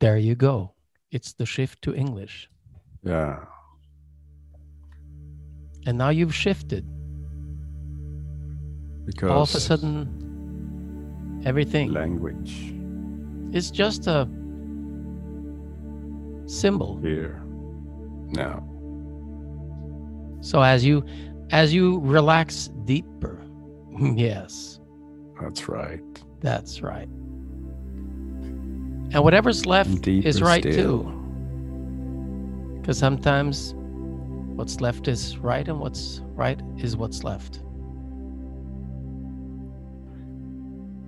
There you go. It's the shift to English. Yeah. And now you've shifted. Because All of a sudden, everything language is just a symbol. here now. So as you as you relax deeper, yes, That's right. that's right. And whatever's left Deeper is right still. too. Because sometimes what's left is right and what's right is what's left.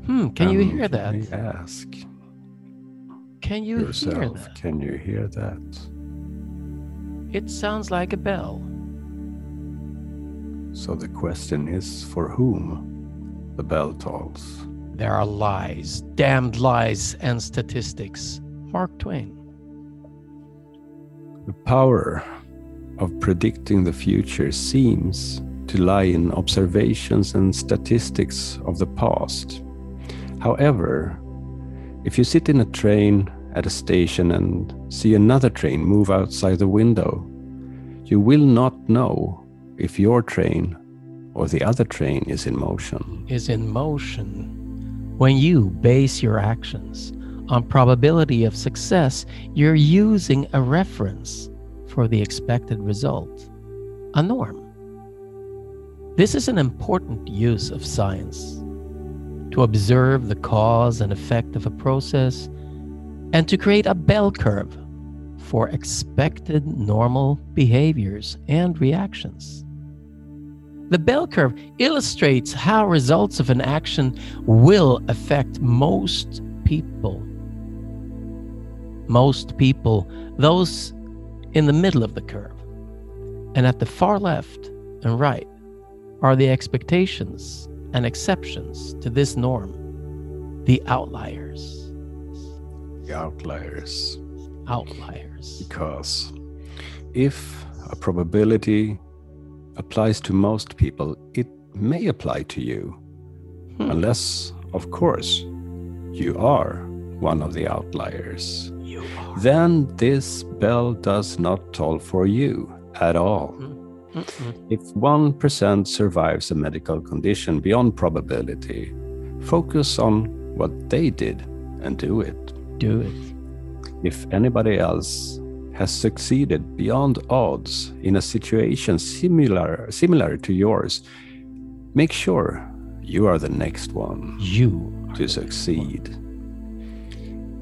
Hmm, can you Um, hear that? Can I ask Can you hear that? can you hear that? It sounds like a bell. So the question is for whom the bell tolls. There are lies, damned lies, and statistics. Mark Twain. The power of predicting the future seems to lie in observations and statistics of the past. However, if you sit in a train at a station and see another train move outside the window, you will not know if your train or the other train is in motion. is in motion. When you base your actions on probability of success, you're using a reference for the expected result, a norm. This is an important use of science to observe the cause and effect of a process and to create a bell curve for expected normal behaviors and reactions. The bell curve illustrates how results of an action will affect most people. Most people, those in the middle of the curve. And at the far left and right are the expectations and exceptions to this norm, the outliers. The outliers. Outliers. Because if a probability applies to most people, it may apply to you. Hmm. Unless, of course, you are one of the outliers. You are. Then this bell does not toll for you at all. Mm-mm. If 1% survives a medical condition beyond probability, focus on what they did and do it. Do it. If anybody else has succeeded beyond odds in a situation similar similar to yours, make sure you are the next one You to succeed.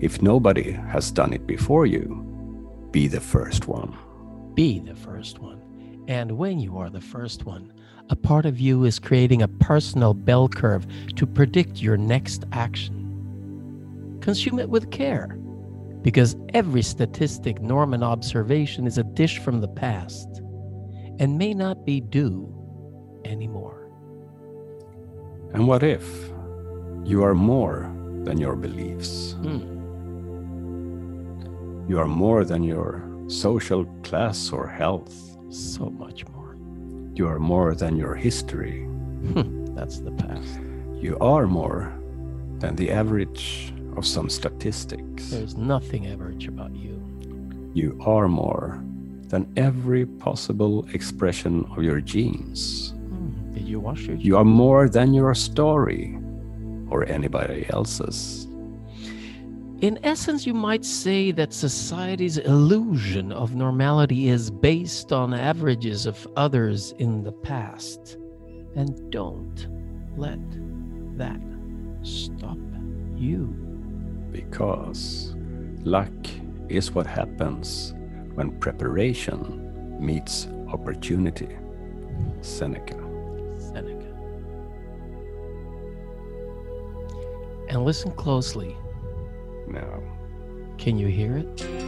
If nobody has done it before you, be the first one. be the first one. And when you are the first one, a part of you is creating a personal bell curve to predict your next action. Consume it with care, because every statistic, norm, and observation is a dish from the past and may not be due anymore. And what if you are more than your beliefs? Hmm. You are more than your social class or health. So much more. You are more than your history. That's the past. You are more than the average of some statistics. There's nothing average about you. You are more than every possible expression of your genes. Hmm. Did you wash your You are more than your story or anybody else's. In essence, you might say that society's illusion of normality is based on averages of others in the past. And don't let that stop you. Because luck is what happens when preparation meets opportunity. Seneca. Seneca. And listen closely. Now, Can you hear it?